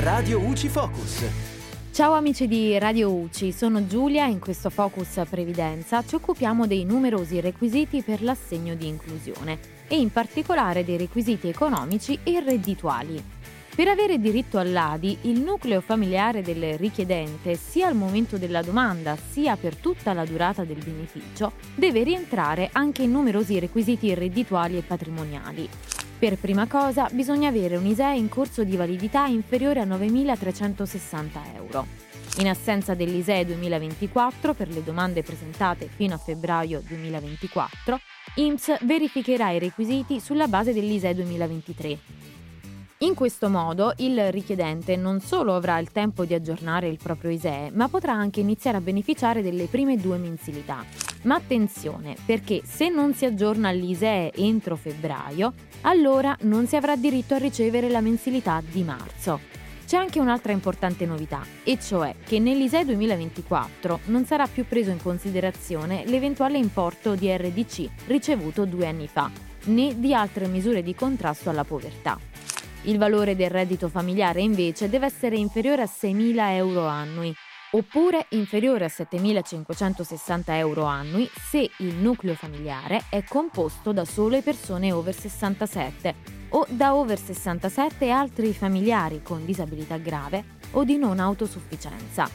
Radio UCI Focus. Ciao amici di Radio UCI, sono Giulia e in questo Focus Previdenza ci occupiamo dei numerosi requisiti per l'assegno di inclusione e in particolare dei requisiti economici e reddituali. Per avere diritto all'ADI, il nucleo familiare del richiedente, sia al momento della domanda sia per tutta la durata del beneficio, deve rientrare anche in numerosi requisiti reddituali e patrimoniali. Per prima cosa bisogna avere un ISEE in corso di validità inferiore a 9.360 euro. In assenza dell'ISEE 2024 per le domande presentate fino a febbraio 2024, IMSS verificherà i requisiti sulla base dell'ISEE 2023. In questo modo il richiedente non solo avrà il tempo di aggiornare il proprio ISEE, ma potrà anche iniziare a beneficiare delle prime due mensilità. Ma attenzione, perché se non si aggiorna l'ISEE entro febbraio, allora non si avrà diritto a ricevere la mensilità di marzo. C'è anche un'altra importante novità, e cioè che nell'ISEE 2024 non sarà più preso in considerazione l'eventuale importo di RDC ricevuto due anni fa, né di altre misure di contrasto alla povertà. Il valore del reddito familiare invece deve essere inferiore a 6.000 euro annui, oppure inferiore a 7.560 euro annui se il nucleo familiare è composto da sole persone over 67 o da over 67 e altri familiari con disabilità grave o di non autosufficienza.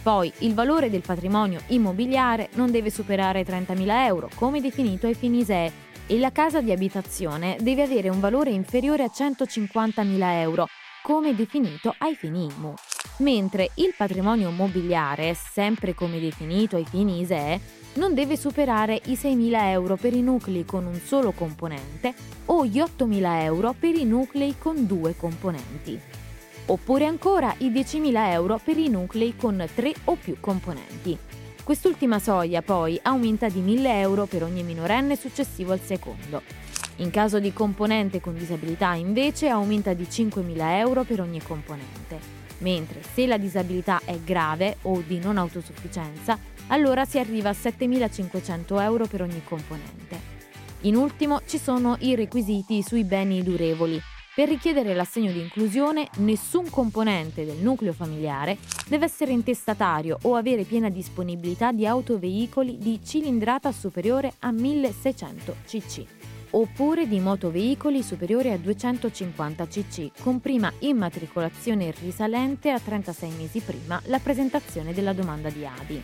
Poi il valore del patrimonio immobiliare non deve superare 30.000 euro, come definito ai fini ISEE, e la casa di abitazione deve avere un valore inferiore a 150.000 euro, come definito ai fini IMU mentre il patrimonio mobiliare, sempre come definito ai fini ISEE, non deve superare i 6.000 euro per i nuclei con un solo componente o gli 8.000 euro per i nuclei con due componenti. Oppure ancora i 10.000 euro per i nuclei con tre o più componenti. Quest'ultima soglia poi aumenta di 1.000 euro per ogni minorenne successivo al secondo. In caso di componente con disabilità invece aumenta di 5.000 euro per ogni componente mentre se la disabilità è grave o di non autosufficienza, allora si arriva a 7.500 euro per ogni componente. In ultimo ci sono i requisiti sui beni durevoli. Per richiedere l'assegno di inclusione, nessun componente del nucleo familiare deve essere intestatario o avere piena disponibilità di autoveicoli di cilindrata superiore a 1600 cc oppure di motoveicoli superiori a 250 cc, con prima immatricolazione risalente a 36 mesi prima la presentazione della domanda di ADI.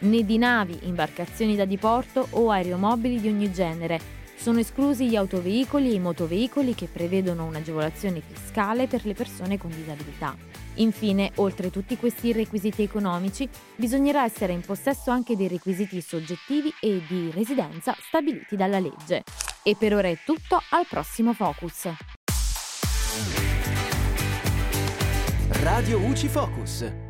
Né di navi, imbarcazioni da diporto o aeromobili di ogni genere. Sono esclusi gli autoveicoli e i motoveicoli che prevedono un'agevolazione fiscale per le persone con disabilità. Infine, oltre tutti questi requisiti economici, bisognerà essere in possesso anche dei requisiti soggettivi e di residenza stabiliti dalla legge. E per ora è tutto, al prossimo Focus. Radio UCI Focus.